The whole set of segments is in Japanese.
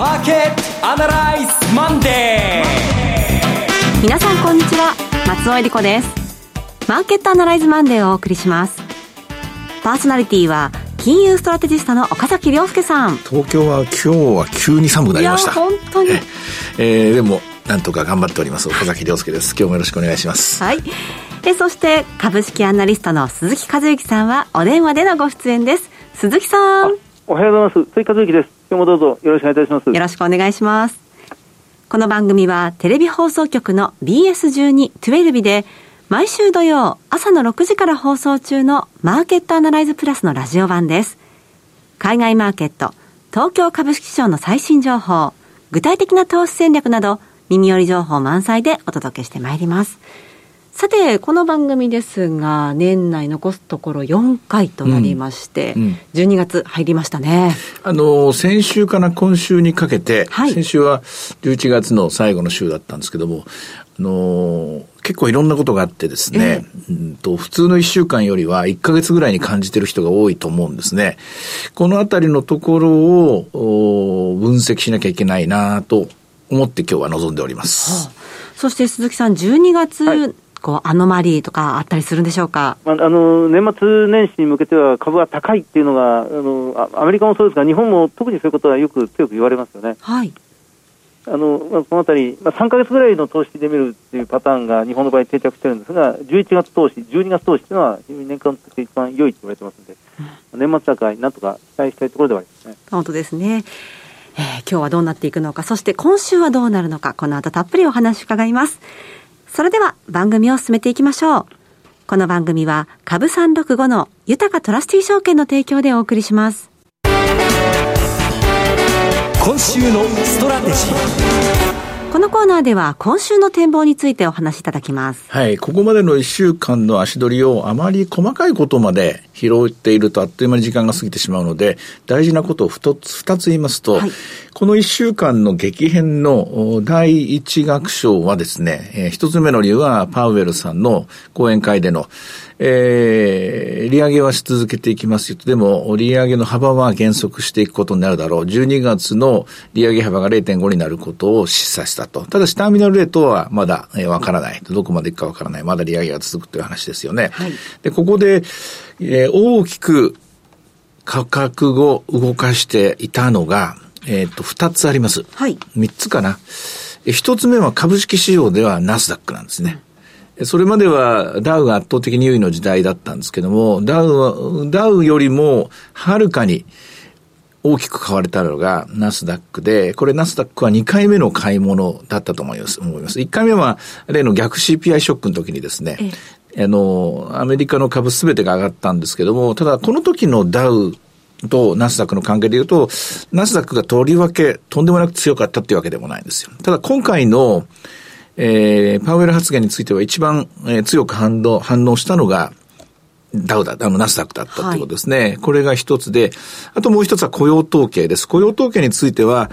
マーケットアナライズマンデー皆さんこんにちは。松尾英里子です。マーケットアナライズマンデーをお送りします。パーソナリティは金融ストラテジストの岡崎良介さん。東京は今日は急に寒くなりました。いや本当に。ええ。ー、でもなんとか頑張っております。岡崎良介です。今日もよろしくお願いします。はい。えそして株式アナリストの鈴木一之さんはお電話でのご出演です。鈴木さんおはようございます。鈴木一之です。今日もどうぞよろしくお願いいたします。よろしくお願いします。この番組はテレビ放送局の BS12-12 で毎週土曜朝の6時から放送中のマーケットアナライズプラスのラジオ版です。海外マーケット東京株式市場の最新情報具体的な投資戦略など耳寄り情報満載でお届けしてまいります。さて、この番組ですが、年内残すところ4回となりまして、うんうん、12月入りましたね。あの、先週から今週にかけて、はい、先週は11月の最後の週だったんですけども、あの結構いろんなことがあってですね、えー、うんと普通の1週間よりは1ヶ月ぐらいに感じてる人が多いと思うんですね。このあたりのところを分析しなきゃいけないなと思って今日は臨んでおります。はあ、そして鈴木さん、12月、はいこうアノマリーとかあったりするんでしょうか、まあ、あの年末年始に向けては株は高いっていうのがあのアメリカもそうですが日本も特にそういうことはよく強く言われますよね。はいあのまあ、このあたり、まあ、3か月ぐらいの投資で見るっていうパターンが日本の場合定着してるんですが、11月投資、12月投資というのは年間として一番良いと言われてますので、うん、年末高い、なんとか期待したいところではありますね。本当ですね。えー、今日はどうなっていくのか、そして今週はどうなるのか、この後たっぷりお話伺います。それでは番組を進めていきましょう。この番組は株365の豊トラスティ証券の提供でお送りします。今週のストラテジー。このコーナーでは今週の展望についてお話しいただきます。はい。ここまでの1週間の足取りをあまり細かいことまで拾っているとあっという間に時間が過ぎてしまうので、大事なことを2つ、2つ言いますと、はい、この1週間の激変の第一楽章はですね、えー、1つ目の理由はパウエルさんの講演会での、えー、利上げはし続けていきますよと。でも、利上げの幅は減速していくことになるだろう。12月の利上げ幅が0.5になることを示唆したと。ただし、ターミナルレートはまだわ、えー、からない。どこまでいくかわからない。まだ利上げが続くという話ですよね。はい、で、ここで、えー、大きく価格を動かしていたのが、えっ、ー、と、二つあります。はい。三つかな。一つ目は株式市場ではナスダックなんですね。うんそれまではダウが圧倒的に優位の時代だったんですけども、ダウは、ダウよりもはるかに大きく買われたのがナスダックで、これナスダックは2回目の買い物だったと思います。思います1回目は例の逆 CPI ショックの時にですね、あの、アメリカの株すべてが上がったんですけども、ただこの時のダウとナスダックの関係で言うと、ナスダックがとりわけとんでもなく強かったっていうわけでもないんですよ。ただ今回のえー、パウエル発言については一番、えー、強く反応、反応したのが、ダウだ、あの、ナスダックだったということですね。はい、これが一つで、あともう一つは雇用統計です。雇用統計については、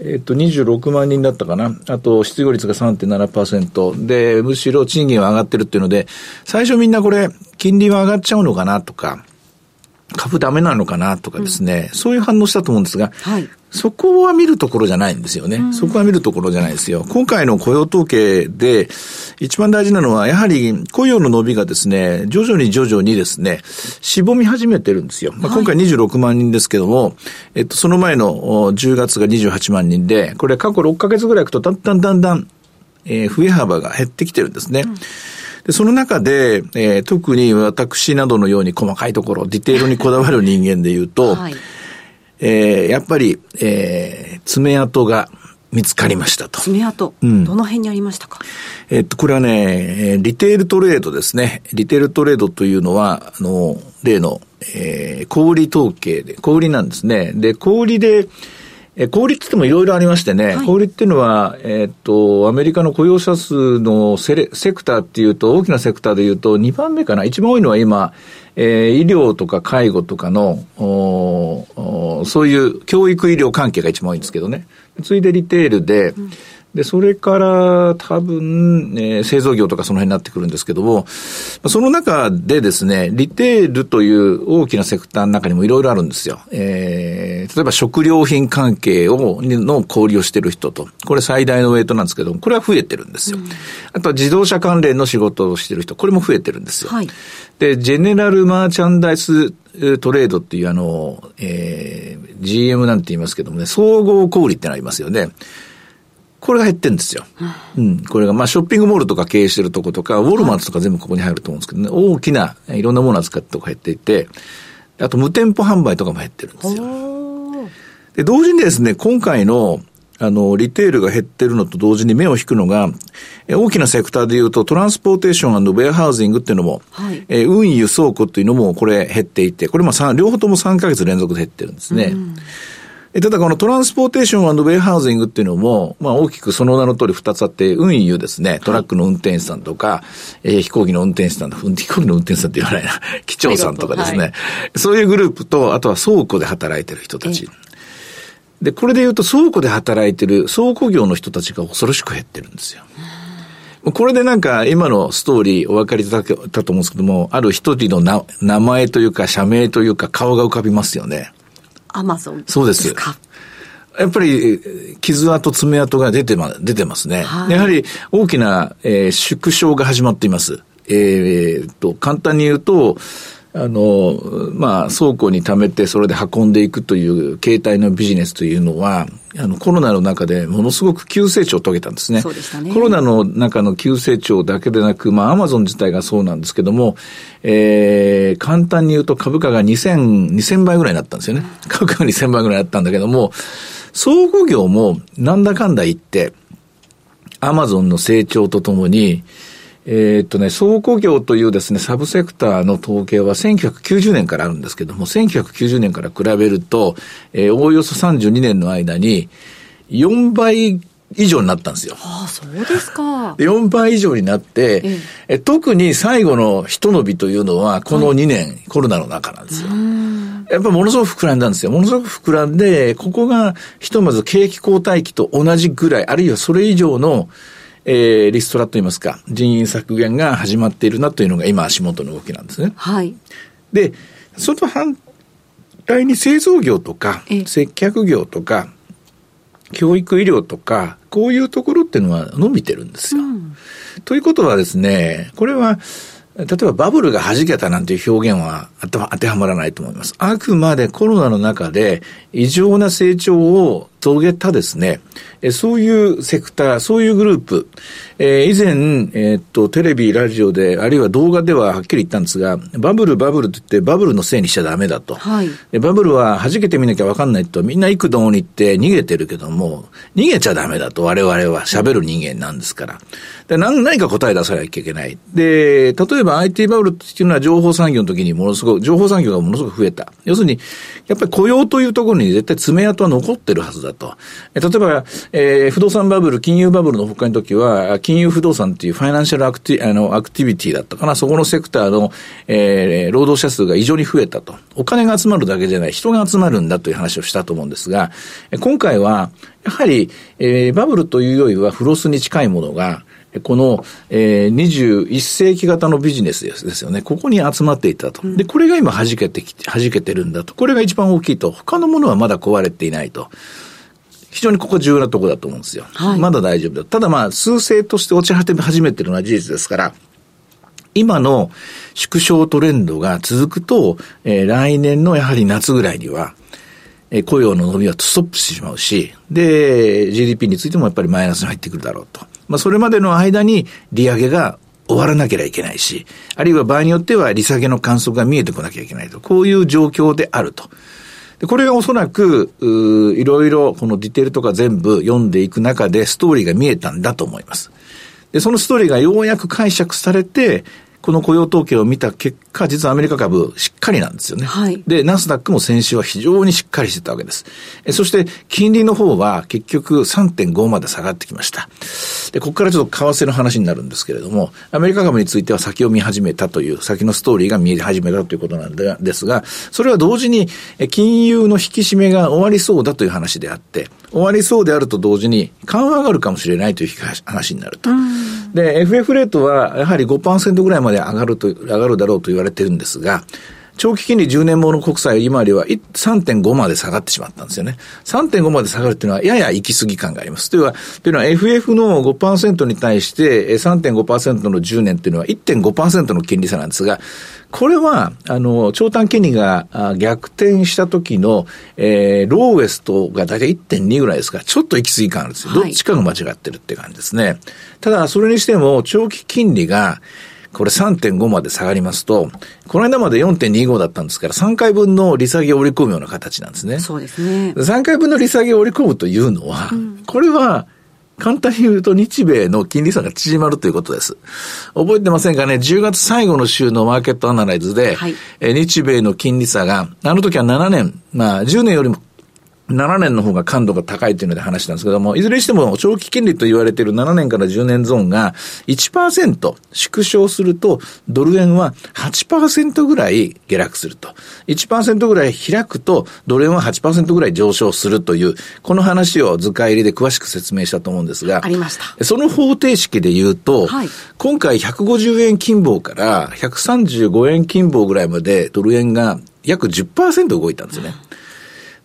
えっ、と、26万人だったかな。あと、失業率が3.7%で、むしろ賃金は上がってるっていうので、最初みんなこれ、金利は上がっちゃうのかなとか、株ダメなのかなとかですね、うん、そういう反応したと思うんですが、はい、そこは見るところじゃないんですよね。うん、そこは見るところじゃないですよ。今回の雇用統計で一番大事なのは、やはり雇用の伸びがですね、徐々に徐々にですね、しぼみ始めてるんですよ。まあ、今回26万人ですけども、はい、えっと、その前の10月が28万人で、これ過去6ヶ月ぐらいいくとだんだんだんだん、えー、増え幅が減ってきてるんですね。うんで、その中で、えー、特に私などのように細かいところ、ディテールにこだわる人間で言うと、はい、えー、やっぱり、えー、爪痕が見つかりましたと。爪痕、うん、どの辺にありましたか？えっと、これはね、リテールトレードですね。リテールトレードというのは、あの、例の、えー、小売統計で、小売なんですね。で、小売で、え、小売って言ってもいろいろありましてね、はい、小売っていうのは、えー、っと、アメリカの雇用者数のセレセクターっていうと、大きなセクターでいうと、2番目かな。一番多いのは今、えー、医療とか介護とかの、おおそういう教育医療関係が一番多いんですけどね。ついでリテールで、うん、で、それから多分、えー、製造業とかその辺になってくるんですけども、その中でですね、リテールという大きなセクターの中にもいろいろあるんですよ。えー、例えば食料品関係を、の小売りをしてる人と、これ最大のウェイトなんですけども、これは増えてるんですよ。うん、あとは自動車関連の仕事をしてる人、これも増えてるんですよ。はい、で、ジェネラルマーチャンダイストレードっていうあの、えー、GM なんて言いますけどもね、総合小売ってのありますよね。これが減ってんですよ。うん。これが、まあ、ショッピングモールとか経営してるとことか、ウォルマートとか全部ここに入ると思うんですけどね、大きな、いろんなものを扱ってとか減っていて、あと無店舗販売とかも減ってるんですよ。で、同時にですね、今回の、あの、リテールが減ってるのと同時に目を引くのが、大きなセクターで言うと、トランスポーテーションウェアハウジングっていうのも、はい、え運輸倉庫っていうのもこれ減っていて、これも両方とも3ヶ月連続で減ってるんですね。うんただこのトランスポーテーションウェイハウジングっていうのも、まあ大きくその名の通り二つあって、運輸ですね、トラックの運転手さんとか、はい、えー、飛行機の運転手さん、飛行機の運転手さんって言わないな、機長さんとかですね、はい、そういうグループと、あとは倉庫で働いてる人たち。で、これで言うと倉庫で働いてる倉庫業の人たちが恐ろしく減ってるんですよ。これでなんか今のストーリーお分かりいただけたと思うんですけども、ある一人のな名前というか社名というか顔が浮かびますよね。アマゾンそうです。やっぱり、傷跡、爪痕が出てま、出てますね。はい、やはり、大きな、えー、縮小が始まっています。えー、と、簡単に言うと、あの、まあ、倉庫に貯めてそれで運んでいくという形態のビジネスというのは、あの、コロナの中でものすごく急成長を遂げたんですね。そうでしたね。コロナの中の急成長だけでなく、まあ、アマゾン自体がそうなんですけども、えー、簡単に言うと株価が2000、2000倍ぐらいになったんですよね。株価が2000倍ぐらいになったんだけども、倉庫業もなんだかんだ言って、アマゾンの成長とともに、えー、っとね、倉庫業というですね、サブセクターの統計は1990年からあるんですけども、1990年から比べると、えー、おおよそ32年の間に、4倍以上になったんですよ。ああ、そうですか。4倍以上になって、ええ特に最後の一伸びというのは、この2年、はい、コロナの中なんですよ。やっぱものすごく膨らんだんですよ。ものすごく膨らんで、ここがひとまず景気後退期と同じぐらい、あるいはそれ以上の、えー、リストラといいますか、人員削減が始まっているなというのが今足元の動きなんですね。はい。で、その反対に製造業とか、接客業とか、教育医療とか、こういうところっていうのは伸びてるんですよ。うん、ということはですね、これは、例えばバブルが弾けたなんていう表現は当てはまらないと思います。あくまでコロナの中で異常な成長を遂げたですね、えそういうセクター、そういうグループ、えー、以前、えー、っと、テレビ、ラジオで、あるいは動画でははっきり言ったんですが、バブル、バブルって言って、バブルのせいにしちゃダメだと。はい、バブルは弾けてみなきゃわかんないと、みんな幾度に行って逃げてるけども、逃げちゃダメだと、我々は喋る人間なんですから。で何何か答え出さなきゃいけない。で、例えば IT バブルっていうのは情報産業の時にものすごく、情報産業がものすごく増えた。要するに、やっぱり雇用というところに絶対爪痕は残ってるはずだと。例えば、えー、不動産バブル、金融バブルの他の時は、金融不動産っていうファイナンシャルアクティあのアクティビティだったかな、そこのセクターの、えー、労働者数が異常に増えたと。お金が集まるだけじゃない、人が集まるんだという話をしたと思うんですが、今回は、やはり、えー、バブルというよりはフロスに近いものが、この、えー、21世紀型のビジネスですですよね。ここに集まっていたと。で、これが今弾けてきて、弾けてるんだと。これが一番大きいと。他のものはまだ壊れていないと。非常にここ重要なところだと思うんですよ。はい、まだ大丈夫だ。ただまあ、数勢として落ち果て始めてるのは事実ですから、今の縮小トレンドが続くと、えー、来年のやはり夏ぐらいには、えー、雇用の伸びはストップしてしまうし、で、GDP についてもやっぱりマイナスに入ってくるだろうと。まあ、それまでの間に利上げが終わらなければいけないし、あるいは場合によっては利下げの観測が見えてこなきゃいけないと。こういう状況であると。で、これがおそらく、いろいろこのディテールとか全部読んでいく中でストーリーが見えたんだと思います。で、そのストーリーがようやく解釈されて、この雇用統計を見た結か、実はアメリカ株しっかりなんですよね。はい、で、ナスダックも先週は非常にしっかりしてたわけです。えそして、金利の方は結局3.5まで下がってきました。で、ここからちょっと為替の話になるんですけれども、アメリカ株については先を見始めたという、先のストーリーが見え始めたということなんですが、それは同時に、金融の引き締めが終わりそうだという話であって、終わりそうであると同時に緩和があるかもしれないという話になると。で、FF レートはやはり5%ぐらいまで上がると、上がるだろうと言われてるんですが、長期金利10年物国債今よりは3.5まで下がってしまったんですよね。3.5まで下がるっていうのはやや行き過ぎ感があります。というのは、というのは FF の5%に対して3.5%の10年っていうのは1.5%の金利差なんですが、これは、あの、長短金利が逆転した時の、えー、ローウエストが大体1.2ぐらいですから、ちょっと行き過ぎ感あるんですよ。どっちかが間違ってるって感じですね。ただ、それにしても、長期金利が、これ3.5まで下がりますと、この間まで4.25だったんですから、3回分の利下げを織り込むような形なんですね。そうですね。3回分の利下げを織り込むというのは、うん、これは、簡単に言うと日米の金利差が縮まるということです。覚えてませんかね ?10 月最後の週のマーケットアナライズで、はい、え日米の金利差が、あの時は7年、まあ10年よりも7年の方が感度が高いというので話したんですけども、いずれにしても長期金利と言われている7年から10年ゾーンが1%縮小すると、ドル円は8%ぐらい下落すると。1%ぐらい開くと、ドル円は8%ぐらい上昇するという、この話を図解入りで詳しく説明したと思うんですが、ありました。その方程式で言うと、はい、今回150円金棒から135円金棒ぐらいまでドル円が約10%動いたんですね。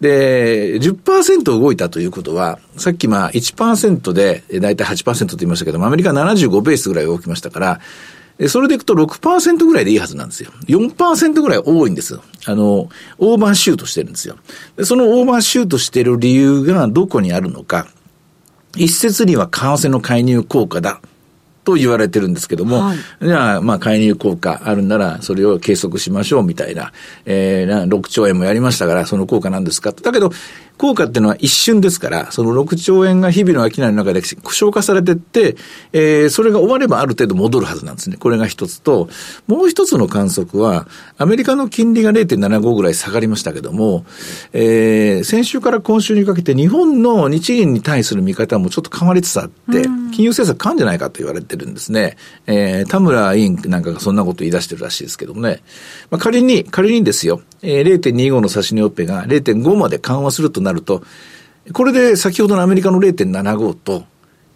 で、10%動いたということは、さっきまあ1%で、だいたい8%と言いましたけども、アメリカ75ベースぐらい動きましたから、それでいくと6%ぐらいでいいはずなんですよ。4%ぐらい多いんですよ。あの、オーバーシュートしてるんですよ。でそのオーバーシュートしてる理由がどこにあるのか。一説には為替の介入効果だ。と言われてるんですけども、はい、じゃあ、まあ、介入効果あるんなら、それを計測しましょうみたいな、えー、6兆円もやりましたから、その効果なんですか？だけど、効果っていうのは一瞬ですから、その6兆円が日々の商いの中で消化されていって、えー、それが終わればある程度戻るはずなんですね。これが一つと、もう一つの観測は、アメリカの金利が0.75ぐらい下がりましたけども、えー、先週から今週にかけて日本の日銀に対する見方もちょっと変わりつつあって、金融政策変んじゃないかと言われてるんですね。えー、田村委員なんかがそんなこと言い出してるらしいですけどもね。まあ、仮に、仮にですよ、えー、0.25の指値オペが0.5まで緩和するとなると、これで先ほどのアメリカの0.75と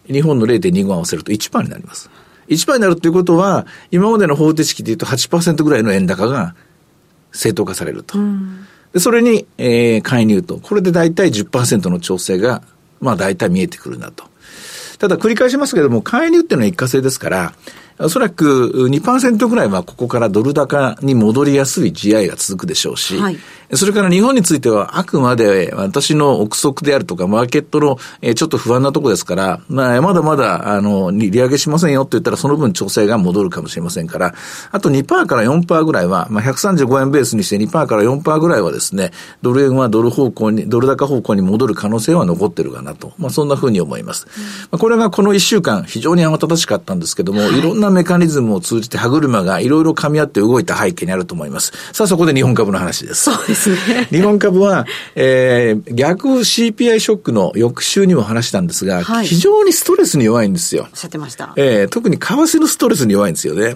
日本の0.25合わせると1%になります。1%になるということは、今までの方程式で言うと8%ぐらいの円高が正当化されると。でそれに、えー、介入と。これで大体10%の調整が、まあ大体見えてくるなと。ただ繰り返しますけれども、介入っていうのは一過性ですから、おそらく2%ぐらいはここからドル高に戻りやすい GI が続くでしょうし、はい、それから日本についてはあくまで私の憶測であるとか、マーケットのちょっと不安なとこですから、まあ、まだまだ、あの、利上げしませんよって言ったらその分調整が戻るかもしれませんから、あと2%から4%ぐらいは、まあ、135円ベースにして2%から4%ぐらいはですね、ドル円はドル方向に、ドル高方向に戻る可能性は残ってるかなと。まあ、そんなふうに思います。まあ、これがこの1週間、非常に慌ただしかったんですけども、はい、いろんなメカニズムを通じて歯車がいろいろ噛み合って動いた背景にあると思います。さあ、そこで日本株の話です。そうですね。日本株は、えー、逆 CPI ショックの翌週にも話したんですが、はい、非常にストレスに弱いんですよ。おっしゃってました。えー、特に為替のストレスに弱いんですよね。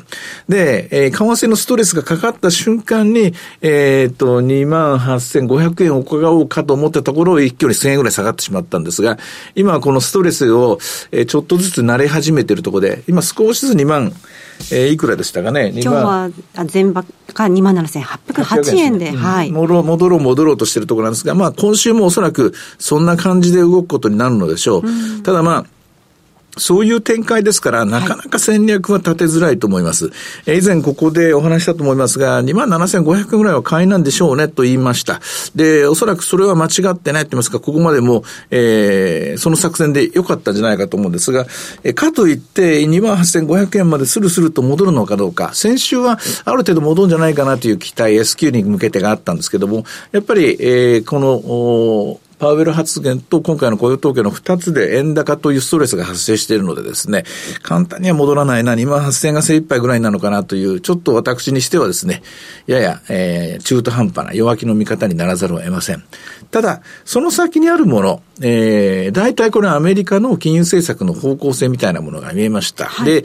で、えー、為替のストレスがかかった瞬間に、えっ、ー、と、28,500円を伺おうかと思ったところ、一挙に1000円ぐらい下がってしまったんですが、今はこのストレスを、えー、ちょっとずつ慣れ始めているところで、今少しずつ2万、えー、いくらでしたかね？今日は全場が2万7808円で、はい。戻ろう、戻ろう、戻ろうとしているところなんですが、まあ今週もおそらくそんな感じで動くことになるのでしょう。うん、ただまあ、そういう展開ですから、なかなか戦略は立てづらいと思います。はい、以前ここでお話したと思いますが、27,500円ぐらいは買いなんでしょうねと言いました。で、おそらくそれは間違ってないって言いますか、ここまでも、えー、その作戦で良かったんじゃないかと思うんですが、えかといって、28,500円までスルスルと戻るのかどうか、先週はある程度戻るんじゃないかなという期待、S q に向けてがあったんですけども、やっぱり、えー、この、パウエル発言と今回の雇用統計の2つで円高というストレスが発生しているのでですね、簡単には戻らないな、2万8000円が精一杯ぐらいなのかなという、ちょっと私にしてはですね、やや、えー、中途半端な弱気の見方にならざるを得ません。ただ、その先にあるもの、えー、大体これアメリカの金融政策の方向性みたいなものが見えました。はい、で、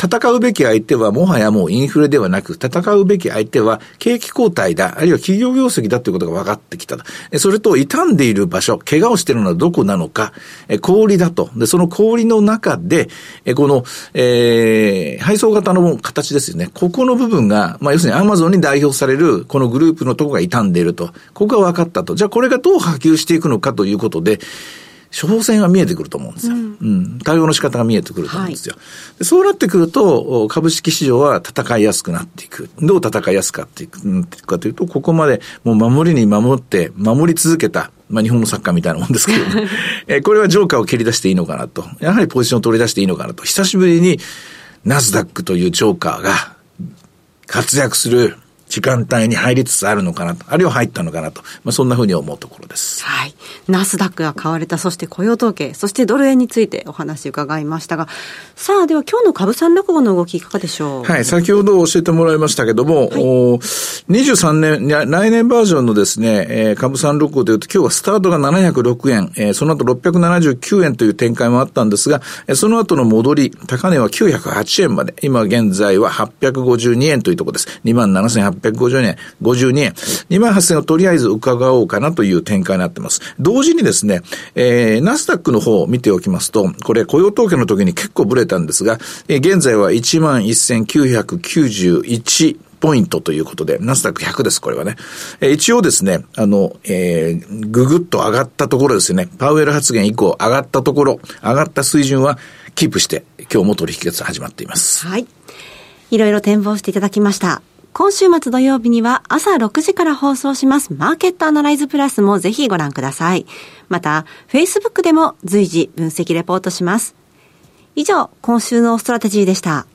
戦うべき相手はもはやもうインフレではなく、戦うべき相手は景気後退だ、あるいは企業業績だということが分かってきたと。それと、傷んでいる場所、怪我をしているのはどこなのか、え氷だと。で、その氷の中で、えこの、えー、配送型の形ですよね。ここの部分が、まあ、要するにアマゾンに代表される、このグループのとこが傷んでいると。ここが分かったと。じゃあこれがどう波及していくのかということで、処方箋が見えてくると思うんですよ。うん、うん、対応の仕方が見えてくると思うんですよ。はい、そうなってくると、株式市場は戦いやすくなっていく。どう戦いやすかっていくかというと、ここまでもう守りに守って、守り続けた。まあ日本のサッカーみたいなもんですけど、ね、えこれはジョーカーを蹴り出していいのかなと。やはりポジションを取り出していいのかなと。久しぶりにナスダックというジョーカーが活躍する時間帯に入りつつあるのかなと、あるいは入ったのかなと、まあ、そんなふうに思うところです。はい。ナスダックが買われた、そして雇用統計、そしてドル円についてお話伺いましたが、さあ、では今日の株三落語の動きいかがでしょう？はい、先ほど教えてもらいましたけども、はい、お23年、来年バージョンのですね、えー、株三六語というと、今日はスタートが706円、えー、その後679円という展開もあったんですが、えー、その後の戻り、高値は908円まで、今現在は852円というところです。27,850円、52円、28,000をとりあえず伺おうかなという展開になってます。同時にですね、えー、ナスダックの方を見ておきますと、これ雇用統計の時に結構ブレたんですが、えー、現在は11,991ポイントということで、ナスダック100です、これはね。えー、一応ですね、あの、えー、ぐぐっと上がったところですね。パウエル発言以降上がったところ、上がった水準はキープして、今日も取引が始まっています。はい。いろいろ展望していただきました。今週末土曜日には朝6時から放送しますマーケットアナライズプラスもぜひご覧ください。また、Facebook でも随時分析レポートします。以上、今週のストラテジーでした。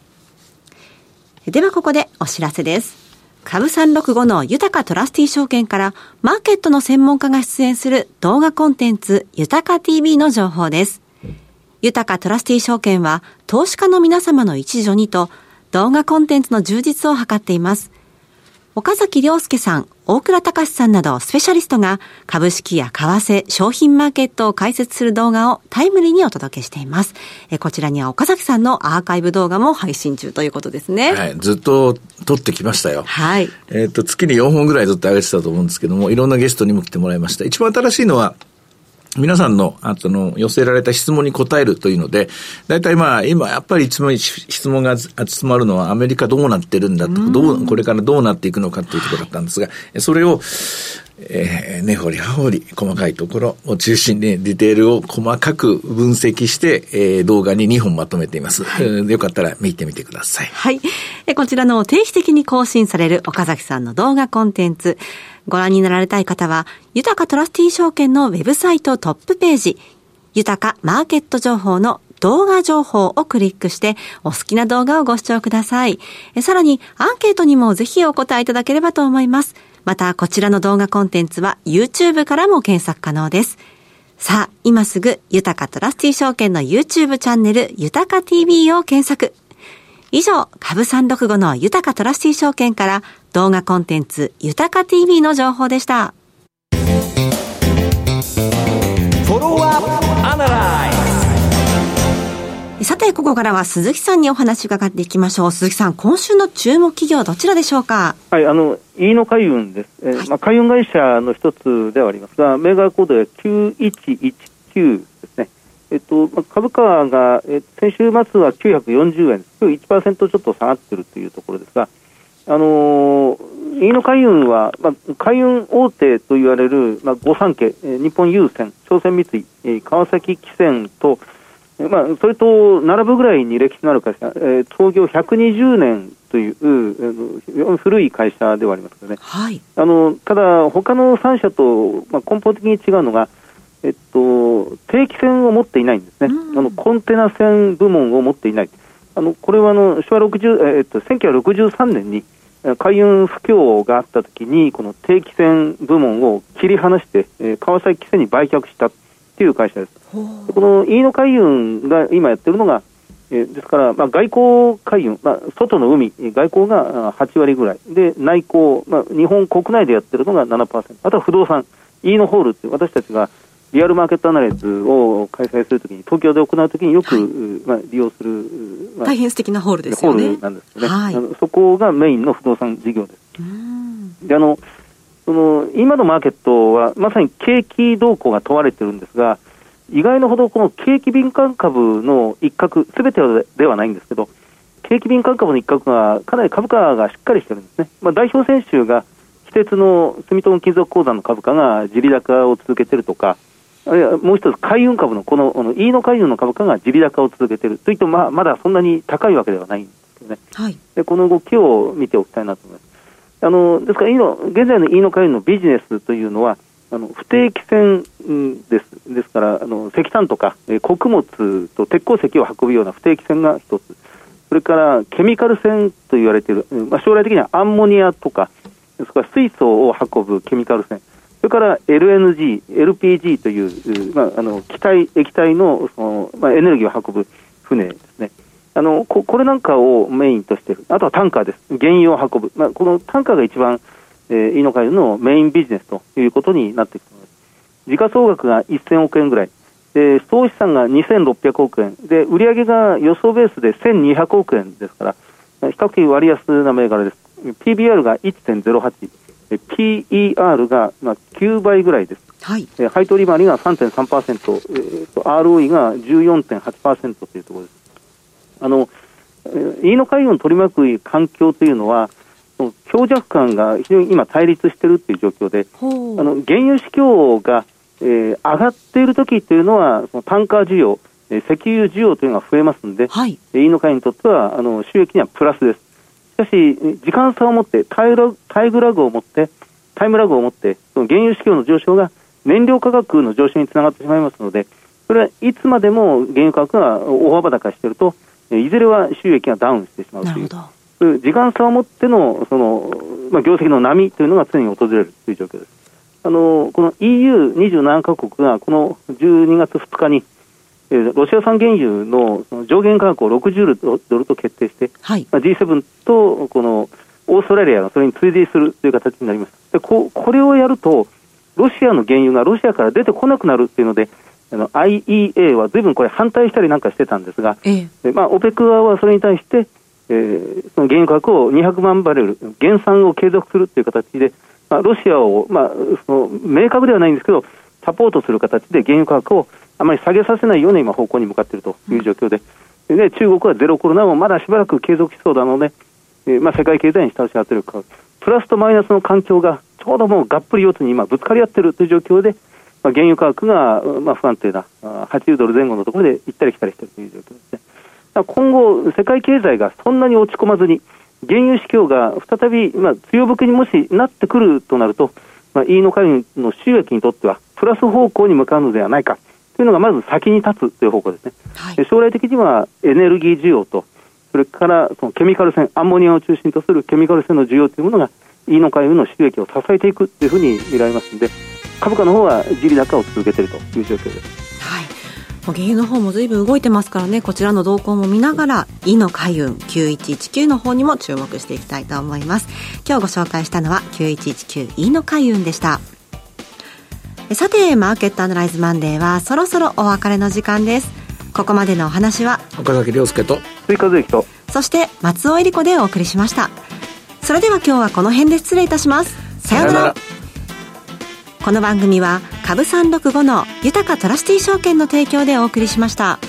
ではここでお知らせです。株365の豊トラスティ証券からマーケットの専門家が出演する動画コンテンツ豊か TV の情報です。豊かトラスティ証券は投資家の皆様の一助にと動画コンテンツの充実を図っています。岡崎良介さん、大倉隆さんなどスペシャリストが株式や為替、商品マーケットを解説する動画をタイムリーにお届けしています。えこちらには岡崎さんのアーカイブ動画も配信中ということですね。はい、ずっと撮ってきましたよ。はい。えっ、と、月に4本ぐらいずっと上げてたと思うんですけども、いろんなゲストにも来てもらいました。一番新しいのは、皆さんの、あの、寄せられた質問に答えるというので、大体まあ、今やっぱりいつも質問が集まるのはアメリカどうなってるんだと、どう、これからどうなっていくのかというところだったんですが、それを、えー、根掘り葉掘り細かいところを中心にディテールを細かく分析して、えー、動画に2本まとめています、はい、よかったら見てみてください。はい。こちらの定期的に更新される岡崎さんの動画コンテンツ、ご覧になられたい方は、豊かトラスティー証券のウェブサイトトップページ、豊かマーケット情報の動画情報をクリックして、お好きな動画をご視聴ください。さらに、アンケートにもぜひお答えいただければと思います。また、こちらの動画コンテンツは YouTube からも検索可能です。さあ、今すぐ、豊かトラスティ証券の YouTube チャンネル、豊か TV を検索。以上、株365の豊かトラスティ証券から動画コンテンツ豊か TV の情報でした。さて、ここからは鈴木さんにお話伺っていきましょう。鈴木さん、今週の注目企業どちらでしょうか？はい、あの、飯野海運です。えー、はい、まあ、海運会社の一つではありますが、銘柄コードは9119ですね。えっと、株価が、え先週末は940円、今日1%ちょっと下がっているというところですが、あのー、飯野海運は、まあ、海運大手と言われる、まあ、御三家、え日本郵船、朝鮮三井、え川崎汽船と、まあ、それと並ぶぐらいに歴史のある会社、えー、創業120年という、古い会社ではありますよね。はい、あのただ、他の3社と、まあ、根本的に違うのが、えっと、定期船を持っていないんですね、うん、あのコンテナ船部門を持っていない、あのこれはあの昭和60、えっと、1963年に、海運不況があったときに、この定期船部門を切り離して、えー、川崎汽船に売却したっていう会社です。この飯野海運が今やってるのが、えー、ですから、まあ、外交海運、まあ、外の海、外交が8割ぐらい、で内交、まあ、日本国内でやってるのが7%、あとは不動産、飯野ホールって私たちがリアルマーケットアナライズを開催するときに、東京で行うときによく、はい、まあ、利用する、まあ、大変素敵なホールですよね。ホールなんですよね。はい、あのそこがメインの不動産事業です。であのその今のマーケットはまさに景気動向が問われてるんですが、意外なほどこの景気敏感株の一角、すべてではないんですけど、景気敏感株の一角がかなり株価がしっかりしてるんですね。まあ、代表選手が非鉄の住友金属鉱山の株価が地利高を続けてるとか、あるいはもう一つ、海運株のこの、この飯野海運の株価が地利高を続けているといっても、まあ、まだそんなに高いわけではないんですよね。はい、でこの動きを見ておきたいなと思います。あのですから、現在の飯野海運のビジネスというのは、あの不定期船です。ですから、あの石炭とか、え穀物と鉄鉱石を運ぶような不定期船が一つ。それからケミカル船と言われている、まあ、将来的にはアンモニアとか、それから水素を運ぶケミカル船。それから LNG、LPG という、まあ、あの気体、液体のその、まあ、エネルギーを運ぶ船ですね。あのここれなんかをメインとしている、あとはタンカーです、原油を運ぶ、まあ、このタンカーが一番、えー、イノカイのメインビジネスということになっています。時価総額が1000億円ぐらい、で総資産が2600億円、で売上が予想ベースで1200億円ですから、比較的割安な銘柄です。PBR が1.08、PER がまあ9倍ぐらいです。はい、え配当利回りが3.3%、えーと、ROE が14.8%というところです。あの、飯野海運を取り巻く環境というのは、強弱感が非常に今対立しているという状況で、あの原油市況が、えー、上がっている時というのは、そのタンカー需要、えー、石油需要というのが増えますので、はい、飯野海運にとってはあの収益にはプラスです。しかし、時間差を持って、タイタイグラグを持って、タイムラグを持って、その原油市況の上昇が燃料価格の上昇につながってしまいますので、それはいつまでも原油価格が大幅高していると、いずれは収益がダウンしてしまうという、時間差を持ってのその、まあ、業績の波というのが常に訪れるという状況です。あのこの EU27 カ国がこの12月2日にえー、ロシア産原油の上限価格を60ドルと決定して、はい、まあ、G7 とこのオーストラリアがそれに追随するという形になります。でここれをやると、ロシアの原油がロシアから出てこなくなるっていうので、IEA はずいぶんこれ反対したりなんかしてたんですが、ええ。まあ、OPEC 側はそれに対して、えー、その原油価格を200万バレル、減産を継続するという形で、まあ、ロシアを、まあ、その明確ではないんですけど、サポートする形で原油価格をあまり下げさせないような今方向に向かっているという状況で、うん、で中国はゼロコロナもまだしばらく継続しそうなので、えーまあ、世界経済に下押し圧力プラスとマイナスの環境がちょうどもうがっぷり四つに今ぶつかり合っているという状況で、まあ、原油価格が、まあ、不安定な80ドル前後のところで行ったり来たりしているという状況ですね。今後、世界経済がそんなに落ち込まずに、原油市況が再び、まあ、強含にもしなってくるとなると、まあ、飯野会の収益にとっては、プラス方向に向かうのではないか。というのがまず先に立つという方向ですね、はい、将来的にはエネルギー需要と、それからそのケミカル船、アンモニアを中心とするケミカル船の需要というものが、飯野海運の収益を支えていくというふうに見られますので、株価の方は地利高を続けているという状況です。はい原油の方も随分動いてますからねこちらの動向も見ながら「イの海運9119」の方にも注目していきたいと思います今日ご紹介したのは9119イの海運でしたさて、マーケットアナライズマンデーはそろそろお別れの時間です。ここまでのお話は、岡崎亮介と、追加税と、そして松尾恵理子でお送りしました。それでは今日はこの辺で失礼いたします。さようなら。この番組は株365の豊かトラスティ証券の提供でお送りしました。